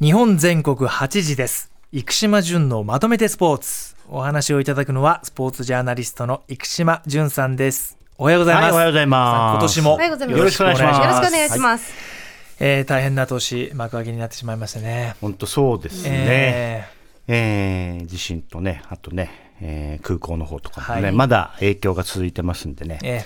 日本全国8時です。生島淳のまとめてスポーツ。お話をいただくのはスポーツジャーナリストの生島淳さんです。おはようございます、はい、おはようございます。今年もよろしくお願いします。よろしくお願いします、えー、大変な年幕開けになってしまいましたね。本当そうですね、えー、地震とねあとね、えー、空港の方とかもね、はい。まだ影響が続いてますんでね、え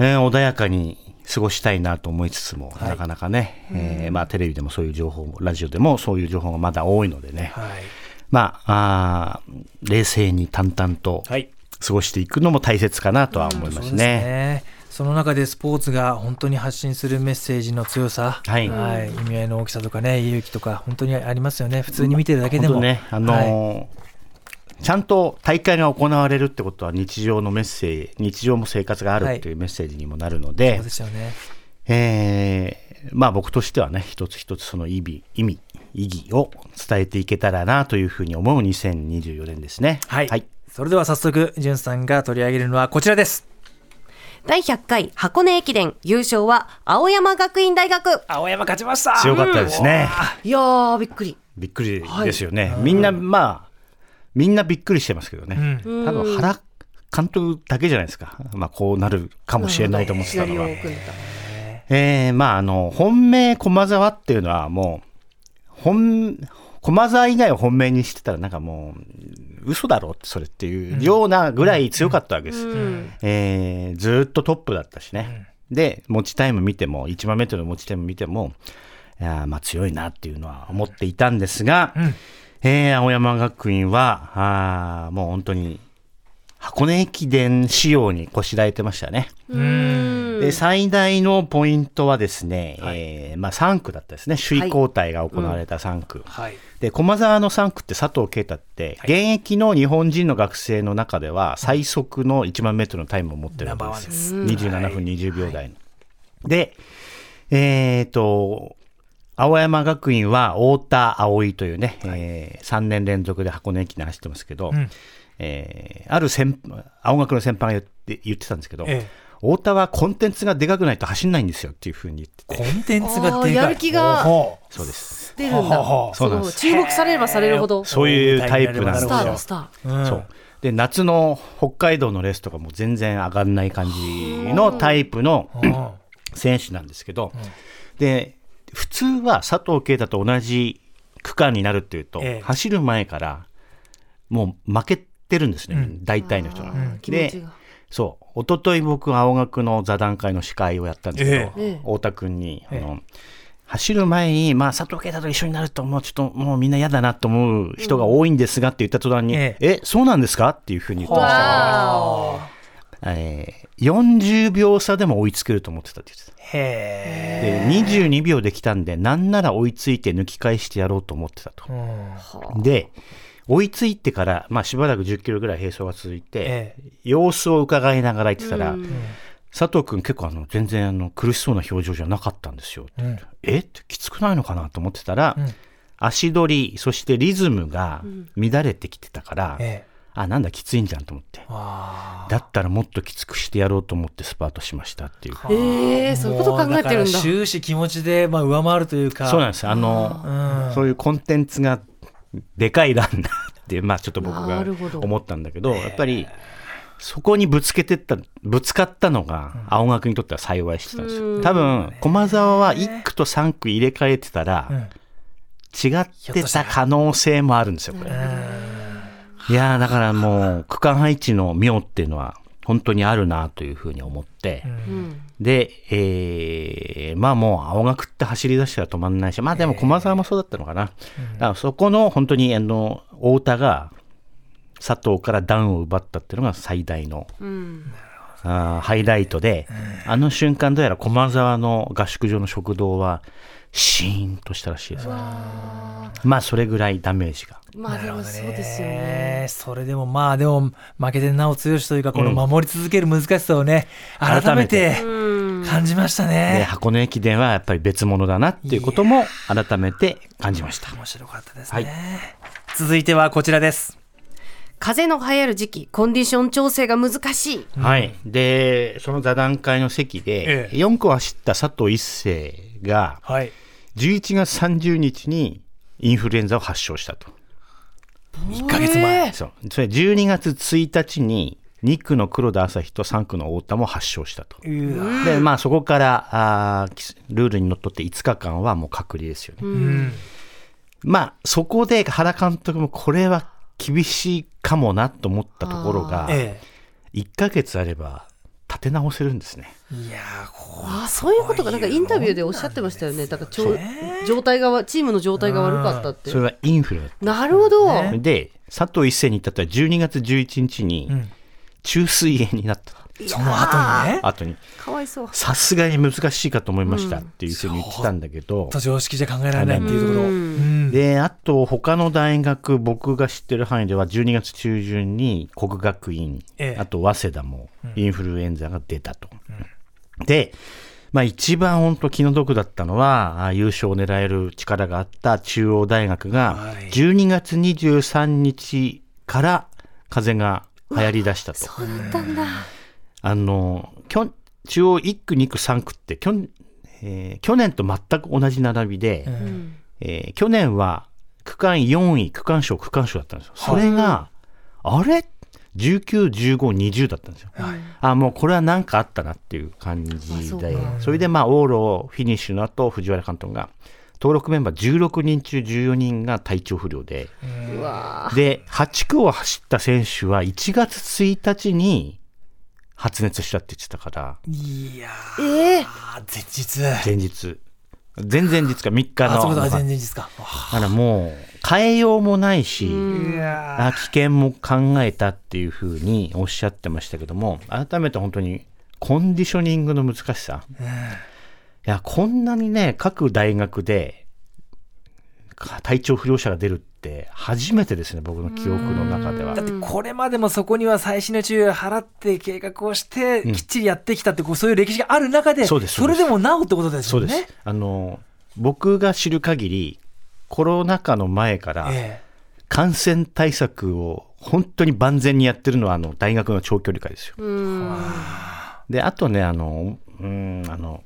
えー穏やかに過ごしたいなと思いつつも、はい。なかなかね、えーまあ、テレビでもそういう情報もラジオでもそういう情報がまだ多いのでね、ーはい。まあ冷静に淡々とはい。過ごしていくのも大切かなとは思いますすね。ねその中でスポーツが本当に発信するメッセージの強さ、はい。意味合いの大きさとかね勇気とか本当にありますよね。普通に見てるだけでも、ね、あのはい。ーちゃんと大会が行われるってことは日常のメッセージ、日常も生活があるっていうメッセージにもなるので、そうですよね。えーまあ僕としてはね、一つ一つその意味、意味、意義を伝えていけたらなというふうに思う2024年ですね。はい、はい。それでは早速じゅんさんが取り上げるのはこちらです。第100回箱根駅伝優勝は青山学院大学。青山勝ちました。強かったですね。いやーびっくり。びっくりですよね。みんな、まあ、みんなびっくりしてますけどね。うん。多分原監督だけじゃないですか。まあこうなるかもしれないと思ってた左のは。えー、まああの本命駒沢っていうのはもう本駒沢以外を本命にしてたらなんかもう嘘だろってそれっていうようなぐらい強かったわけです、うん。えーずーっとトップだったしね、で持ちタイム見ても1万メートルの持ちタイム見てもいやーまあ強いなっていうのは思っていたんですが、んえー青山学院はあーもう本当に箱根駅伝仕様にこしらえてましたね。うん。で最大のポイントはですね、えーまあ、3区だったですね。首位交代が行われた3区、はい。で駒沢の3区って佐藤圭太って、現役の日本人の学生の中では最速の1万メートルのタイムを持ってるわけです。ナンバーワンです。27分20秒台の、でえっ、と青山学院は太田葵というね、え3年連続で箱根駅伝走ってますけど、ん。えーある先青学の先輩が言って言ってたんですけど、え太田はコンテンツがでかくないと走んないんですよっていうふうに言ってコンテンツがでかい。やる気がほうそうです。出るんだ。ほうほう。そうなんです。注目されればされるほど。スそういうタイプなんですターよだスタうん。そう。で夏の北海道のレースとかも全然上がんない感じのタイプのうん。選手なんですけど、で普通は佐藤圭太と同じ区間になるっていうと、ええ。走る前からもう負けてるんですね、大体の人が。でが。そう一昨日僕青学の座談会の司会をやったんですけど、ええ。太田君に、ええ。あの走る前に、まあ、佐藤圭太と一緒になるともうちょっともうみんな嫌だなと思う人が多いんですがって言った途端に、ええ。そうなんですか？っていうふうに言ってました。わえー40秒差でも追いつけると思ってたって言ってた。へで、22秒できたんで、なんなら追いついて抜き返してやろうと思ってたと。えうん。で、追いついてから、まあしばらく10キロぐらい並走が続いて、え様子を伺いながら言ってたら、うん。佐藤君結構あの全然あの苦しそうな表情じゃなかったんですよ。うん。え？ってきつくないのかなと思ってたら、ん。足取り、そしてリズムが乱れてきてたから、ええあ、なんだきついんじゃんと思って。わだったらもっときつくしてやろうと思ってスパートしましたっていう。えー、そういうこと考えてるんだ。終始気持ちで、まあ、上回るというか。そうなんですよ。あの、うん。そういうコンテンツがでかいランナーって、まあちょっと僕が思ったんだけど、やっぱり、そこにぶつけてった、ぶつかったのが、青学にとっては幸いしてたんですよ。多分、駒沢は1区と3区入れ替えてたら、うん。違ってた可能性もあるんですよ、これ。いやーだからもう、区間配置の妙っていうのは、本当にあるなというふうに思って、うん。で、えーまあもう青学って走り出したら止まんないし、まあでも駒沢もそうだったのかな。だからそこの本当にあの、太田が佐藤からダウンを奪ったっていうのが最大の、うん。あーハイライトで、あの瞬間どうやら駒沢の合宿場の食堂はシーンとしたらしいです。まあそれぐらいダメージが。まあでもそうですよねねそれでもまあでも負けてなお強しというかこの守り続ける難しさをね、改めてうん感じましたでね。箱根駅伝はやっぱり別物だなっていうことも改めて感じました。面白かったですはいね。続いてはこちらです。風の流行る時期コンディション調整が難しいはい。で、その座談会の席ええで、4区を走った佐藤一世が、はい。11月30日にインフルエンザを発症したと。1ヶ月前。そうそれ12月1日に2区の黒田朝日と3区の太田も発症したと。でまあそこからあルールにのっとって5日間はもう隔離ですよね。うん。まあそこで原監督もこれは厳しいかもなと思ったところがえ1ヶ月あれば立て直せるんですね。え。いやあそういうことがなんかインタビューでおっしゃってましたよね。だからちょ状態がわチームの状態が悪かったって。それはインフルだっなるほど、た。で佐藤一世に至ったら12月11日にん中水炎になった。その後にね。後に。かわいそう。さすがに難しいかと思いましたっていうふうに言ってたんだけど、と常識じゃ考えられないっていうところ。うん。であと他の大学僕が知ってる範囲では12月中旬に国学院、ええ。あと早稲田もインフルエンザが出たと。で、まあ、一番本当気の毒だったのはあ優勝を狙える力があった中央大学がはい。12月23日から風邪が流行りだしたと。そうだったんだあのきょ中央1区2区3区ってきょ、えー去年と全く同じ並びで、うんえー去年は区間4位、区間賞、区間賞だったんですよ。それが、あれ ?19、15、20だったんですよ。あ、もうこれは何かあったなっていう感じであそそれでまあ、往路フィニッシュの後、藤原監督が、登録メンバー16人中14人が体調不良で、うわで、8区を走った選手は1月1日に発熱したって言ってたから、いやーええー、前日。前日。前々日か3日の。あ、そういうことはだ前々日か。からもう、変えようもないし、あ危険も考えたっていうふうにおっしゃってましたけども、改めて本当にコンディショニングの難しさ。いや、こんなにね、各大学でか体調不良者が出るって初めてですね、僕の記憶の中ではだっ。てこれまでもそこには細心の注意を払って計画をしてきっちりやってきたってこうそういう歴史がある中でそれでもなおってことですそうですよね。。あの、僕が知る限り、コロナ禍の前からえ感染対策を本当に万全にやってるのはあの大学の長距離化ですよ。うんで、あとね、あの、うん、あの、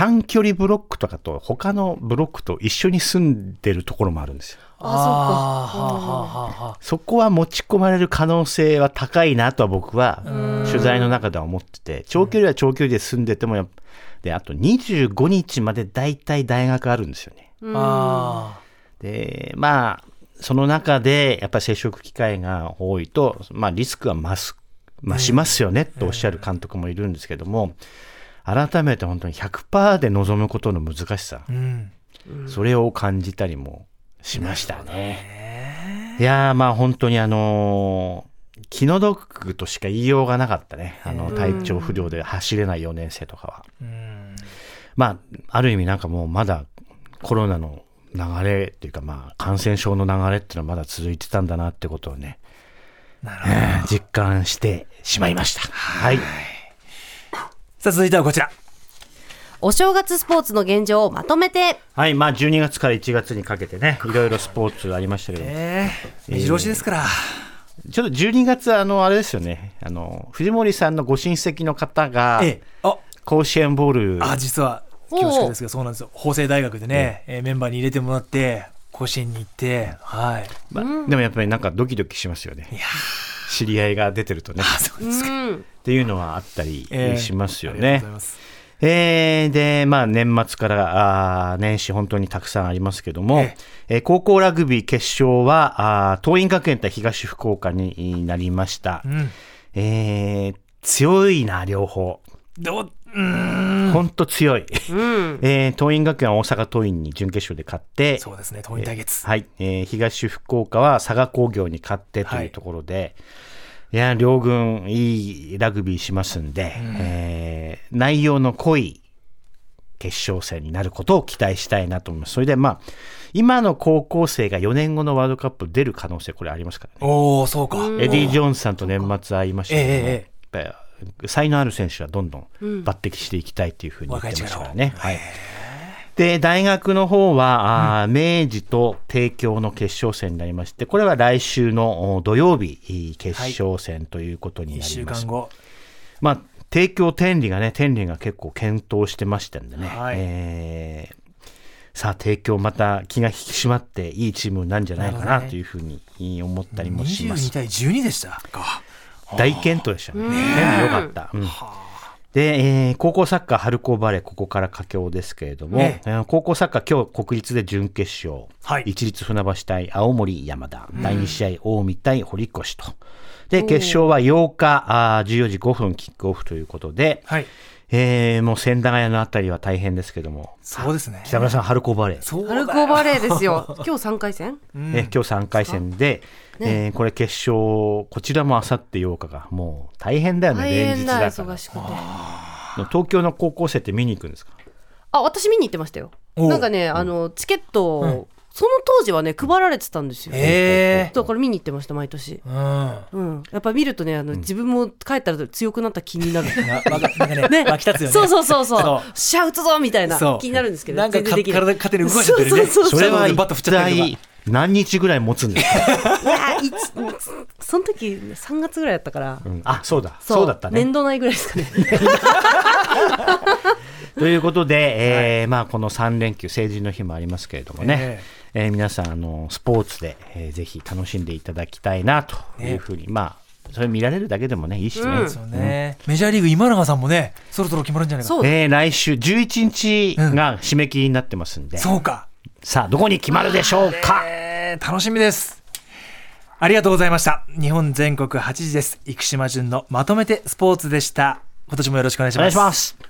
短距離ブロックとかと他のブロックと一緒に住んでるところもあるんですよ。ああそこは持ち込まれる可能性は高いなとは僕は取材の中では思ってて、長距離は長距離で住んでてもで、あと25日まで大体大学あるんですよね。あで、まあ、その中でやっぱり接触機会が多いと、まあリスクは増す、増しますよねとおっしゃる監督もいるんですけども、改めて本当に100%で臨むことの難しさ、ーうんそれを感じたりもしましたね。いやーまあ本当にあのー気の毒としか言いようがなかったね。あの体調不良で走れない4年生とかは。うんまあ、ある意味なんかもうまだコロナの流れっていうかまあ感染症の流れっていうのはまだ続いてたんだなってことをね、実感してしまいました。はい。さあ続いてはこちら。お正月スポーツの現状をまとめて。はい、まあ12月から1月にかけてね、いろいろスポーツありましたけど、ええ目白押しですから。ちょっと12月あの、あれですよね、あの、藤森さんのご親戚の方がえ、え。あ。甲子園ボール、あ実は恐縮ですがそうなんですよ。法政大学でね、えーメンバーに入れてもらって甲子園に行ってはい。まあでもやっぱりなんかドキドキしますよね。いや知り合いが出てるとね。そうですか、うん。っていうのはあったりええしますよありがとうねございます。えーで、まあ、年末からあー年始、本当にたくさんありますけども、ええ。ー高校ラグビー決勝は、あー桐蔭学園対東福岡になりました。うん。えー強いな、両方。どうん本当強い。うん。えー桐蔭学園は大阪桐蔭に準決勝で勝って、そうですね桐蔭対決、はい、えー東福岡は佐賀工業に勝ってというところで、い、や、両軍いいラグビーしますんで、えー内容の濃い決勝戦になることを期待したいなと思います。それで、まあ、今の高校生が4年後のワールドカップ出る可能性、これありますからね。おおそうか、エディ・ジョーンズさんと年末会いましたけども、えええ。やっぱり才能ある選手はどんどん抜擢していきたいというふうに言ってましたからね。はい。で、大学の方は、あー明治と帝京の決勝戦になりまして、これは来週のお土曜日、決勝戦ということに1なります。週間後。まあ、帝京天理がね、天理が結構検討してましたんでね、はい。えーさあ帝京また気が引き締まっていいチームなんじゃないかなというふうに思ったりもします。22対12でしたか大健闘でしたね。ねよかった。うん。で、えー高校サッカー春高バレー、ここから佳境ですけれども、ねえ。ー高校サッカー、今日国立で準決勝、はい。一律船橋対青森山田、第2試合、近江対堀越と。で、決勝は8日あー14時5分キックオフということで、はいえーもう千駄ヶ谷のあたりは大変ですけども、そうですね。北村さん、春高バレー、そう春高バレーですよ。今日3回戦？うん。え今日3回戦で、えーこれ決勝、こちらもあさって8日が、もう大変だよね、大変だ連日だから。忙しくて。東京の高校生って見に行くんですか？あ私見に行ってましたよ。なんかねあのチケットをその当時はね配られてたんですよ。えだから見に行ってました毎年。えうん。うん。やっぱ見るとねあの自分も帰ったら強くなった気になる。ねね。湧き立つよね。そうそうそうそう。そう。シャウトぞみたいなそう。気になるんですけどなんか体勝手に動かしちゃってるね。そうそうそうそれはバット振っちゃった何日ぐらい持つんですか、その時3月ぐらいだったから、うん。あそうだ。そう。だったね。年度内ぐらいですかね。ということで、えーまあ、この3連休成人の日もありますけれどもね、ええー皆さんあのスポーツで、えーぜひ楽しんでいただきたいなというふうに、まあそれ見られるだけでもねいいしね、うん。ね。メジャーリーグ今永さんもねそろそろ決まるんじゃないか。えー来週11日が締め切りになってますんで、そうか。さあどこに決まるでしょうか、えー楽しみです。ありがとうございました。日本全国8時です。生島淳のまとめてスポーツでした。今年もよろしくお願いしお願ますいします